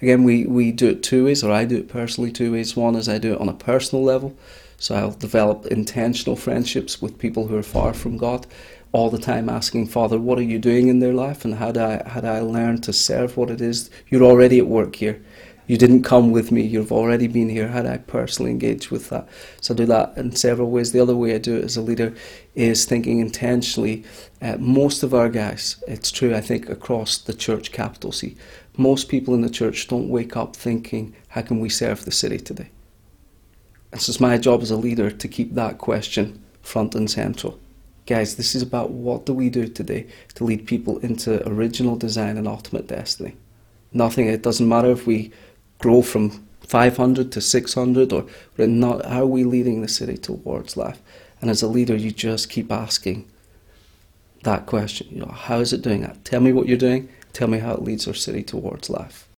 again, we, we do it two ways, or I do it personally two ways. One is I do it on a personal level, so I'll develop intentional friendships with people who are far from God, all the time asking Father, what are you doing in their life, and how do I how do I learn to serve what it is you're already at work here. You didn't come with me, you've already been here. How do I personally engage with that? So I do that in several ways. The other way I do it as a leader is thinking intentionally. Uh, most of our guys, it's true, I think, across the church capital C, most people in the church don't wake up thinking, how can we serve the city today? And so it's my job as a leader to keep that question front and central. Guys, this is about what do we do today to lead people into original design and ultimate destiny. Nothing, it doesn't matter if we grow from 500 to 600 or not, how are we leading the city towards life? And as a leader, you just keep asking that question. You know, how is it doing that? Tell me what you're doing. Tell me how it leads our city towards life.